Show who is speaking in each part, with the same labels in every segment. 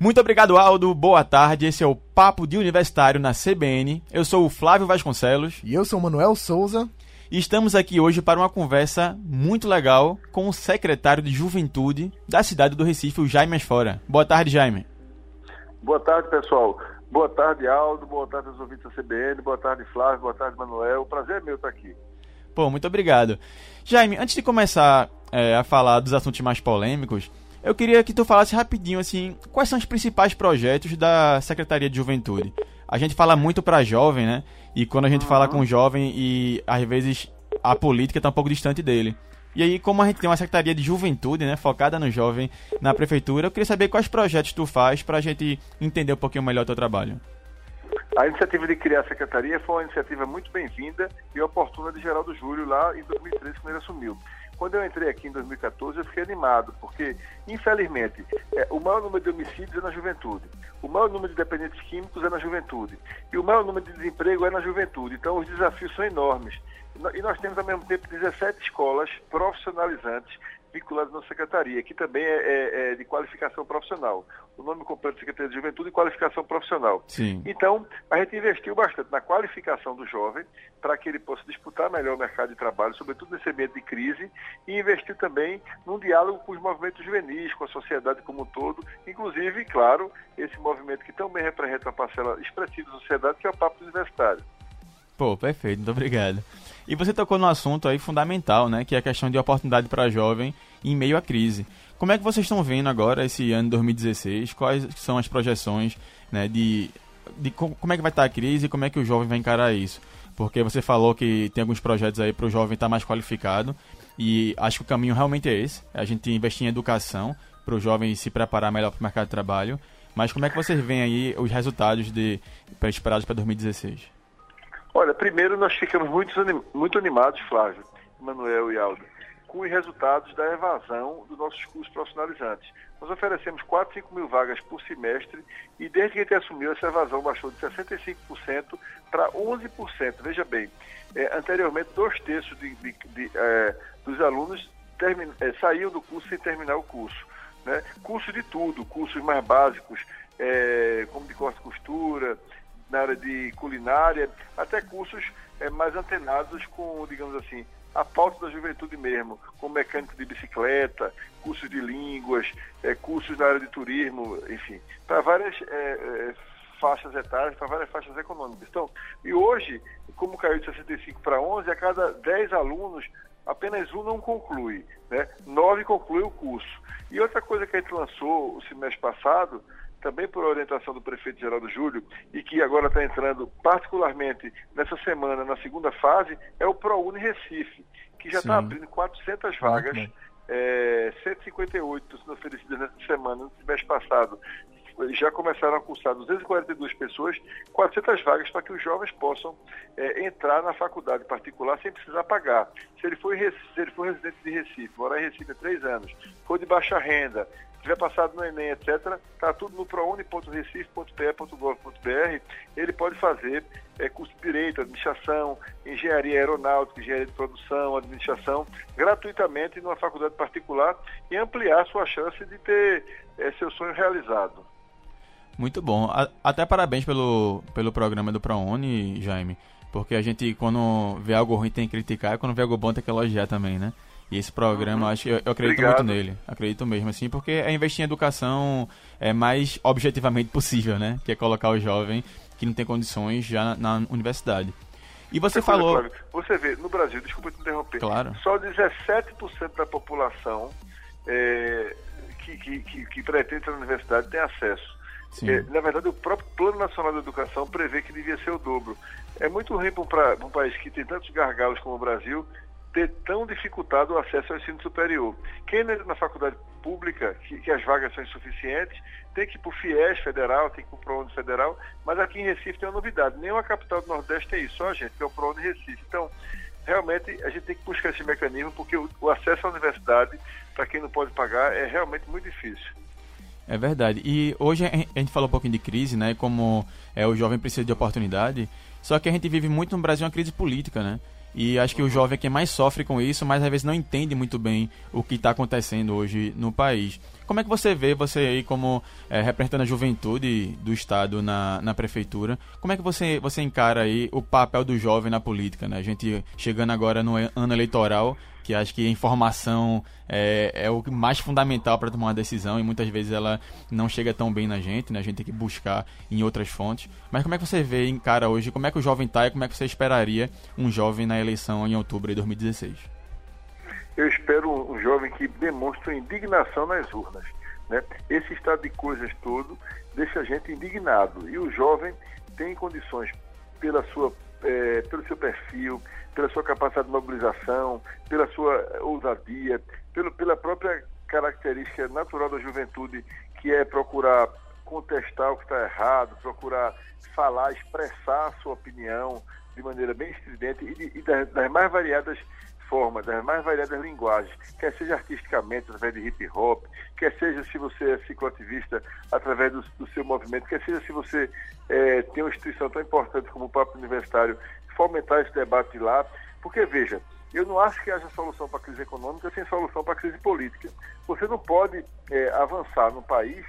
Speaker 1: Muito obrigado, Aldo. Boa tarde. Esse é o Papo de Universitário na CBN. Eu sou o Flávio Vasconcelos.
Speaker 2: E eu sou o Manuel Souza.
Speaker 1: E estamos aqui hoje para uma conversa muito legal com o secretário de Juventude da cidade do Recife, o Jaime Asfora. Boa tarde, Jaime.
Speaker 3: Boa tarde, pessoal. Boa tarde, Aldo. Boa tarde aos ouvintes da CBN. Boa tarde, Flávio. Boa tarde, Manuel. O prazer é meu estar aqui.
Speaker 1: Pô, muito obrigado. Jaime, antes de começar é, a falar dos assuntos mais polêmicos, eu queria que tu falasse rapidinho, assim, quais são os principais projetos da Secretaria de Juventude? A gente fala muito para jovem, né? E quando a gente uhum. fala com jovem e às vezes a política está um pouco distante dele. E aí, como a gente tem uma Secretaria de Juventude, né, focada no jovem na prefeitura, eu queria saber quais projetos tu faz para a gente entender um pouquinho melhor o teu trabalho.
Speaker 3: A iniciativa de criar a secretaria foi uma iniciativa muito bem-vinda e oportuna de Geraldo Júlio lá em 2013, quando ele assumiu. Quando eu entrei aqui em 2014, eu fiquei animado, porque, infelizmente, é, o maior número de homicídios é na juventude, o maior número de dependentes químicos é na juventude, e o maior número de desemprego é na juventude. Então, os desafios são enormes. E nós temos, ao mesmo tempo, 17 escolas profissionalizantes vinculados na secretaria, que também é, é, é, de qualificação profissional. O nome completo da Secretaria de Juventude e Qualificação Profissional.
Speaker 1: Sim.
Speaker 3: Então, a gente investiu bastante na qualificação do jovem para que ele possa disputar melhor o mercado de trabalho, sobretudo nesse ambiente de crise, e investiu também num diálogo com os movimentos juvenis, com a sociedade como um todo, inclusive, claro, esse movimento que também representa uma parcela expressiva da sociedade, que é o Papo Universitário.
Speaker 1: Pô, perfeito, muito obrigado. E você tocou no assunto aí fundamental, né, que é a questão de oportunidade para jovem em meio à crise. Como é que vocês estão vendo agora esse ano de 2016? Quais são as projeções, né, de, de como é que vai estar a crise e como é que o jovem vai encarar isso? Porque você falou que tem alguns projetos aí para o jovem estar mais qualificado e acho que o caminho realmente é esse, é a gente investir em educação para o jovem se preparar melhor para o mercado de trabalho. Mas como é que vocês veem aí os resultados de esperados para 2016?
Speaker 3: Olha, primeiro nós ficamos muito, muito animados, Flávio, Manuel e Aldo, com os resultados da evasão dos nossos cursos profissionalizantes. Nós oferecemos 4, 5 mil vagas por semestre e desde que a gente assumiu, essa evasão baixou de 65% para 11%. Veja bem, é, anteriormente, dois terços de, de, de, é, dos alunos termin, é, saíam do curso sem terminar o curso. Né? Curso de tudo, cursos mais básicos, é, como de corte e costura, na área de culinária, até cursos é, mais antenados com, digamos assim, a pauta da juventude mesmo, como mecânico de bicicleta, cursos de línguas, é, cursos na área de turismo, enfim, para várias é, é, faixas etárias, para várias faixas econômicas. Então, e hoje, como caiu de 65 para 11, a cada 10 alunos, apenas um não conclui, né? Nove conclui o curso. E outra coisa que a gente lançou o semestre passado também por orientação do prefeito Geraldo Júlio, e que agora está entrando particularmente nessa semana, na segunda fase, é o ProUni Recife, que já está abrindo 400 vagas, é, 158 sendo oferecidas nessa semana, no mês passado. Já começaram a cursar 242 pessoas, 400 vagas para que os jovens possam é, entrar na faculdade particular sem precisar pagar. Se ele, for, se ele for residente de Recife, morar em Recife há três anos, for de baixa renda, tiver passado no Enem, etc., está tudo no prouni.recife.pe.gov.br. Ele pode fazer é, curso de Direito, Administração, Engenharia Aeronáutica, Engenharia de Produção, Administração, gratuitamente numa faculdade particular e ampliar sua chance de ter é, seu sonho realizado.
Speaker 1: Muito bom. Até parabéns pelo, pelo programa do ProUni, Jaime. Porque a gente, quando vê algo ruim, tem que criticar, e quando vê algo bom, tem que elogiar também, né? E esse programa, uhum. acho eu, eu acredito Obrigado. muito nele. Acredito mesmo, assim, porque é investir em educação é mais objetivamente possível, né? Que é colocar o jovem que não tem condições já na, na universidade. E você falou.
Speaker 3: você vê, no Brasil, desculpa te interromper,
Speaker 1: claro.
Speaker 3: só 17% da população é, que, que, que, que, pretende entrar na universidade tem acesso. É, na verdade, o próprio Plano Nacional de Educação prevê que devia ser o dobro. É muito ruim para um, um país que tem tantos gargalos como o Brasil ter tão dificultado o acesso ao ensino superior. Quem na faculdade pública, que, que, as vagas são insuficientes, tem que ir para o FIES federal, tem que ir para o ProUni federal, mas aqui em Recife tem uma novidade, nenhuma capital do Nordeste tem isso, só a gente, que é o ProUni Recife. Então, realmente, a gente tem que buscar esse mecanismo, porque o, o acesso à universidade, para quem não pode pagar, é realmente muito difícil.
Speaker 1: É verdade. E hoje a gente falou um pouquinho de crise, né? Como é, o jovem precisa de oportunidade. Só que a gente vive muito no Brasil uma crise política, né? E acho que o jovem é quem mais sofre com isso, mas às vezes não entende muito bem o que está acontecendo hoje no país. Como é que você vê, você aí como é, representando a juventude do Estado na, na prefeitura, como é que você, você encara aí o papel do jovem na política, né? A gente chegando agora no ano eleitoral, que acho que a informação é, é o mais fundamental para tomar uma decisão e muitas vezes ela não chega tão bem na gente, né? A gente tem que buscar em outras fontes. Mas como é que você vê, encara hoje, como é que o jovem está e como é que você esperaria um jovem na eleição em outubro de 2016?
Speaker 3: Eu espero um jovem que demonstre indignação nas urnas. Né? Esse estado de coisas todo deixa a gente indignado. E o jovem tem condições, pela sua, é, pelo seu perfil, pela sua capacidade de mobilização, pela sua ousadia, pelo, pela própria característica natural da juventude, que é procurar contestar o que está errado, procurar falar, expressar a sua opinião de maneira bem estridente e, e das, das, mais variadas formas, das mais variadas linguagens, quer seja artisticamente, através de hip hop, quer seja se você é cicloativista através do, do seu movimento, quer seja se você é, tem uma instituição tão importante como o Papo Universitário fomentar esse debate lá, porque veja, eu não acho que haja solução para a crise econômica sem solução para a crise política. Você não pode é, avançar no país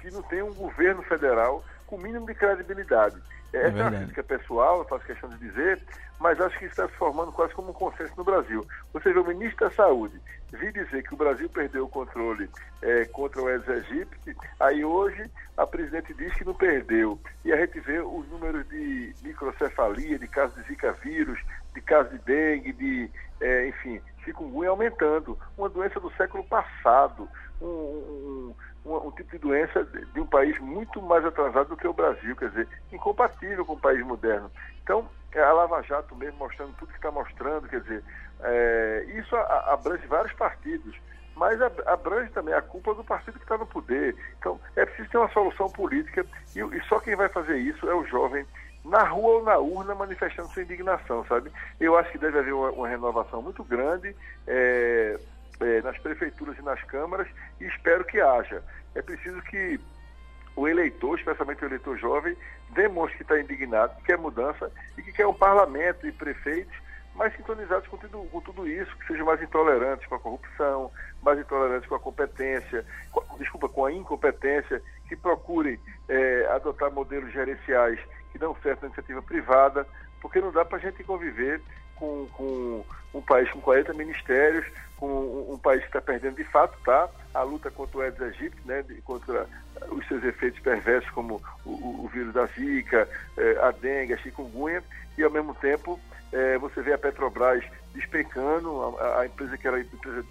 Speaker 3: que não tem um governo federal com mínimo de credibilidade. É, essa é, uma crítica pessoal, eu faço questão de dizer, mas acho que está se formando quase como um consenso no Brasil. Você vê o ministro da Saúde vir dizer que o Brasil perdeu o controle é, contra o Aedes aegypti, aí hoje a presidente diz que não perdeu. E a gente vê os números de microcefalia, de casos de Zika vírus, de casos de dengue, de, é, enfim, chikungunya aumentando. Uma doença do século passado, um, um, um, um tipo de doença de um país muito mais atrasado do que o Brasil, quer dizer, incompatível com o país moderno. Então, é a Lava Jato mesmo mostrando tudo que está mostrando, quer dizer, é, isso abrange vários partidos, mas abrange também a culpa do partido que está no poder. Então, é preciso ter uma solução política e, e, só quem vai fazer isso é o jovem na rua ou na urna manifestando sua indignação, sabe? Eu acho que deve haver uma, uma renovação muito grande é, é, nas prefeituras e nas câmaras e espero que haja. É preciso que o eleitor, especialmente o eleitor jovem, demonstre que está indignado, que quer mudança e que quer um parlamento e prefeitos mais sintonizados com tudo, com tudo isso, que sejam mais intolerantes com a corrupção, mais intolerantes com a competência, com, desculpa, com a incompetência, que procurem é, adotar modelos gerenciais que dão certo na iniciativa privada, porque não dá para a gente conviver com, com, um país com 40 ministérios, com um, um país que está perdendo de fato, tá? A luta contra o Aedes aegypti, né? contra os seus efeitos perversos como o, o vírus da Zika, eh, a dengue, a chikungunya, e ao mesmo tempo eh, você vê a Petrobras despencando, a, a, empresa que era a empresa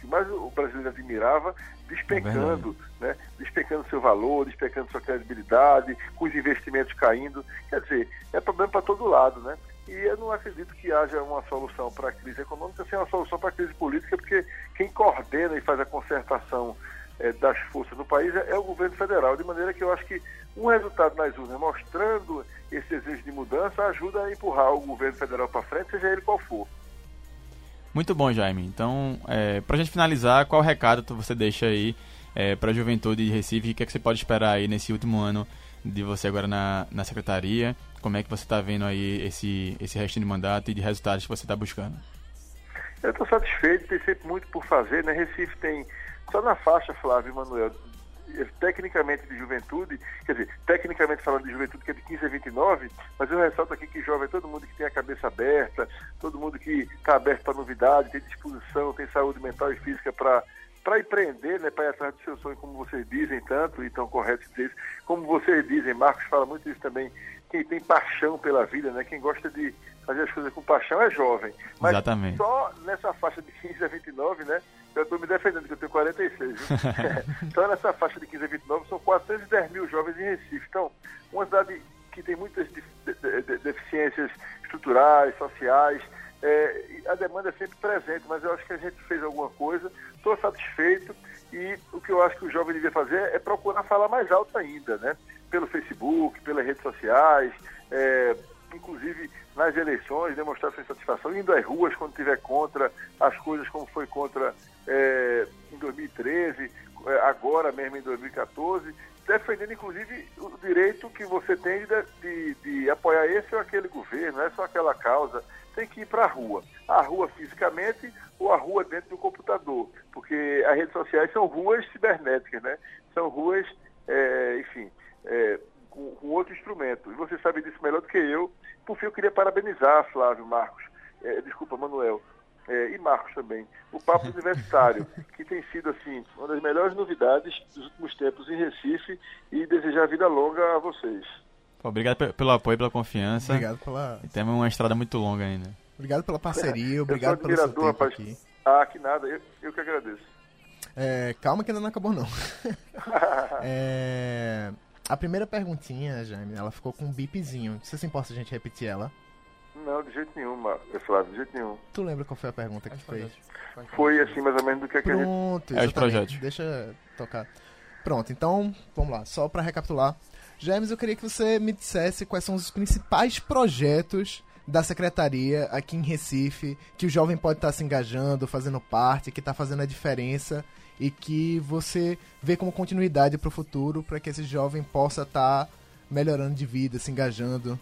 Speaker 3: que mais o brasileiro admirava, despencando, é né? despencando seu valor, despencando sua credibilidade, com os investimentos caindo. Quer dizer, é problema para todo lado, né? E eu não acredito que haja uma solução para a crise econômica sem uma solução para a crise política, porque quem coordena e faz a concertação é, das forças do país é, é, o governo federal, de maneira que eu acho que um resultado nas urnas mostrando esse desejo de mudança ajuda a empurrar o governo federal para frente, seja ele qual for.
Speaker 1: Muito bom, Jaime. Então, é, para a gente finalizar, qual recado você deixa aí é, para a juventude de Recife? O que, é que você pode esperar aí nesse último ano de você agora na, na secretaria? Como é que você está vendo aí esse, esse resto de mandato e de resultados que você está buscando?
Speaker 3: Eu estou satisfeito, tem sempre muito por fazer, né? Recife tem, só na faixa, Flávio e Manuel, tecnicamente de juventude, quer dizer, tecnicamente falando de juventude, que é de 15 a 29, mas eu ressalto aqui que jovem é todo mundo que tem a cabeça aberta, todo mundo que está aberto para novidade, tem disposição, tem saúde mental e física para para empreender, né, para ir atrás do seu sonho, como vocês dizem tanto, e tão correto dizer como vocês dizem, Marcos fala muito isso também, quem tem paixão pela vida, né, quem gosta de fazer as coisas com paixão é jovem. Mas
Speaker 1: Exatamente.
Speaker 3: só nessa faixa de 15 a 29, né, eu estou me defendendo, que eu tenho 46, viu? só nessa faixa de 15 a 29 são 410 mil jovens em Recife. Então, uma cidade que tem muitas deficiências estruturais, sociais, é, a demanda é sempre presente, mas eu acho que a gente fez alguma coisa, estou satisfeito e o que eu acho que o jovem devia fazer é procurar falar mais alto ainda, né? Pelo Facebook, pelas redes sociais, é, inclusive nas eleições, demonstrar sua insatisfação, indo às ruas quando tiver contra as coisas como foi contra é, em 2013, é, agora mesmo em 2014, defendendo inclusive o direito que você tem de, de, de apoiar esse ou aquele governo, não é só aquela causa tem que ir para a rua. A rua fisicamente ou a rua dentro do computador, porque as redes sociais são ruas cibernéticas, né? São ruas, é, enfim, é, com, com, outro instrumento. E você sabe disso melhor do que eu. Por fim, eu queria parabenizar Flávio Marcos, é, desculpa, Manuel, é, e Marcos também, o Papo Universitário, que tem sido assim uma das melhores novidades dos últimos tempos em Recife e desejar vida longa a vocês.
Speaker 1: Obrigado pelo apoio, pela confiança.
Speaker 2: Obrigado pela.
Speaker 1: E temos uma estrada muito longa ainda.
Speaker 2: Obrigado pela parceria, obrigado pelo seu tempo rapaz. aqui.
Speaker 3: Ah, que nada, eu, eu que agradeço.
Speaker 2: É, calma que ainda não acabou não. é, a primeira perguntinha, Jaime, ela ficou com um bipzinho. Você se importa a gente repetir ela?
Speaker 3: Não, de jeito nenhum, Flávio, de jeito nenhum.
Speaker 2: Tu lembra qual foi a pergunta que tu fez?
Speaker 3: Foi assim, mais ou menos do que, é
Speaker 2: que Pronto,
Speaker 3: a gente...
Speaker 1: É os projetos.
Speaker 2: Deixa tocar. Pronto, então, vamos lá. Só para recapitular. James, eu queria que você me dissesse quais são os principais projetos da secretaria aqui em Recife, que o jovem pode estar se engajando, fazendo parte, que está fazendo a diferença e que você vê como continuidade para o futuro, para que esse jovem possa estar melhorando de vida, se engajando.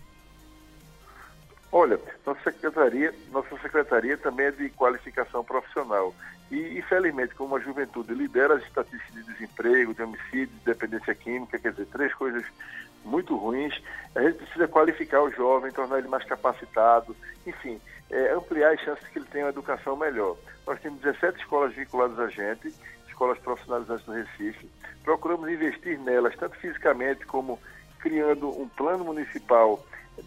Speaker 3: Olha, nossa secretaria, nossa secretaria também é de qualificação profissional. E, infelizmente, como a juventude lidera as estatísticas de desemprego, de homicídio, de dependência química, quer dizer, três coisas muito ruins, a gente precisa qualificar o jovem, tornar ele mais capacitado, enfim, é, ampliar as chances que ele tenha uma educação melhor. Nós temos 17 escolas vinculadas a gente, escolas profissionalizantes do Recife. Procuramos investir nelas, tanto fisicamente como criando um plano municipal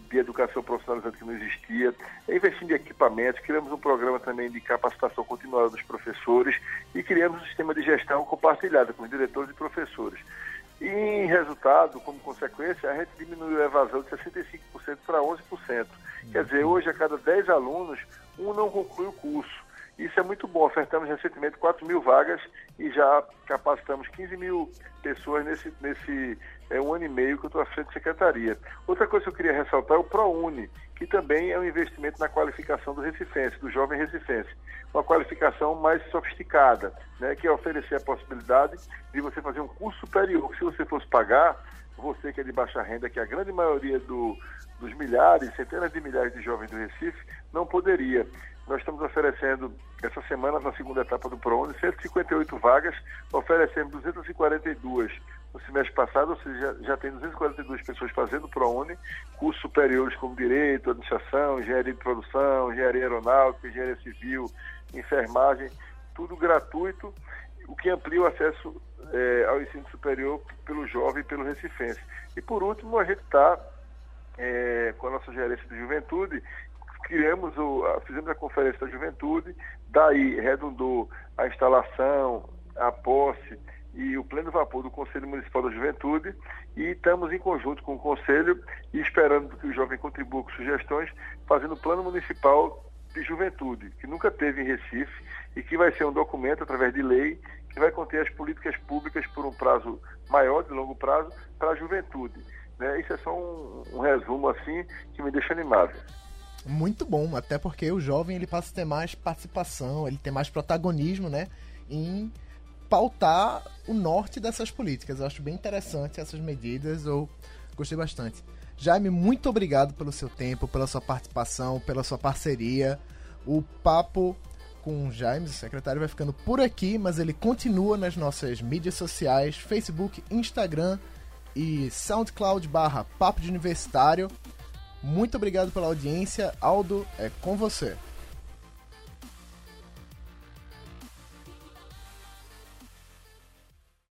Speaker 3: de educação profissionalizante que não existia, investindo em equipamentos, criamos um programa também de capacitação continuada dos professores e criamos um sistema de gestão compartilhada com os diretores e professores. E em resultado, como consequência, a gente diminuiu a evasão de 65% para 11%. Quer dizer, hoje a cada 10 alunos, um não conclui o curso. Isso é muito bom. Ofertamos recentemente 4 mil vagas e já capacitamos 15 mil pessoas nesse, nesse é, um ano e meio que eu estou à frente da secretaria. Outra coisa que eu queria ressaltar é o ProUni, que também é um investimento na qualificação do recifense, do jovem recifense. Uma qualificação mais sofisticada, né, que é oferecer a possibilidade de você fazer um curso superior, se você fosse pagar, você que é de baixa renda, que a grande maioria do, dos milhares, centenas de milhares de jovens do Recife, não poderia. Nós estamos oferecendo, essa semana, na segunda etapa do ProUni, 158 vagas, oferecemos 242 no semestre passado, ou seja, já, já tem 242 pessoas fazendo ProUni, cursos superiores como Direito, Administração, Engenharia de Produção, Engenharia Aeronáutica, Engenharia Civil, Enfermagem, tudo gratuito, o que amplia o acesso é, ao ensino superior pelo jovem e pelo recifense. E por último, a gente está, é, com a nossa gerência de juventude, criamos o, fizemos a conferência da juventude, daí redundou a instalação, a posse e o pleno vapor do Conselho Municipal da Juventude e estamos em conjunto com o Conselho e esperando que o jovem contribua com sugestões, fazendo o plano municipal de juventude, que nunca teve em Recife e que vai ser um documento através de lei que vai conter as políticas públicas por um prazo maior, de longo prazo, para a juventude. Né? Isso é só um, um resumo assim que me deixa animado
Speaker 2: muito bom, até porque o jovem ele passa a ter mais participação, ele tem mais protagonismo, né, em pautar o norte dessas políticas. Eu acho bem interessante essas medidas, eu gostei bastante. Jaime, muito obrigado pelo seu tempo, pela sua participação, pela sua parceria. O papo com o Jaime, o secretário, vai ficando por aqui, mas ele continua nas nossas mídias sociais, Facebook, Instagram e SoundCloud barra Papo de Universitário. Muito obrigado pela audiência. Aldo, é com você.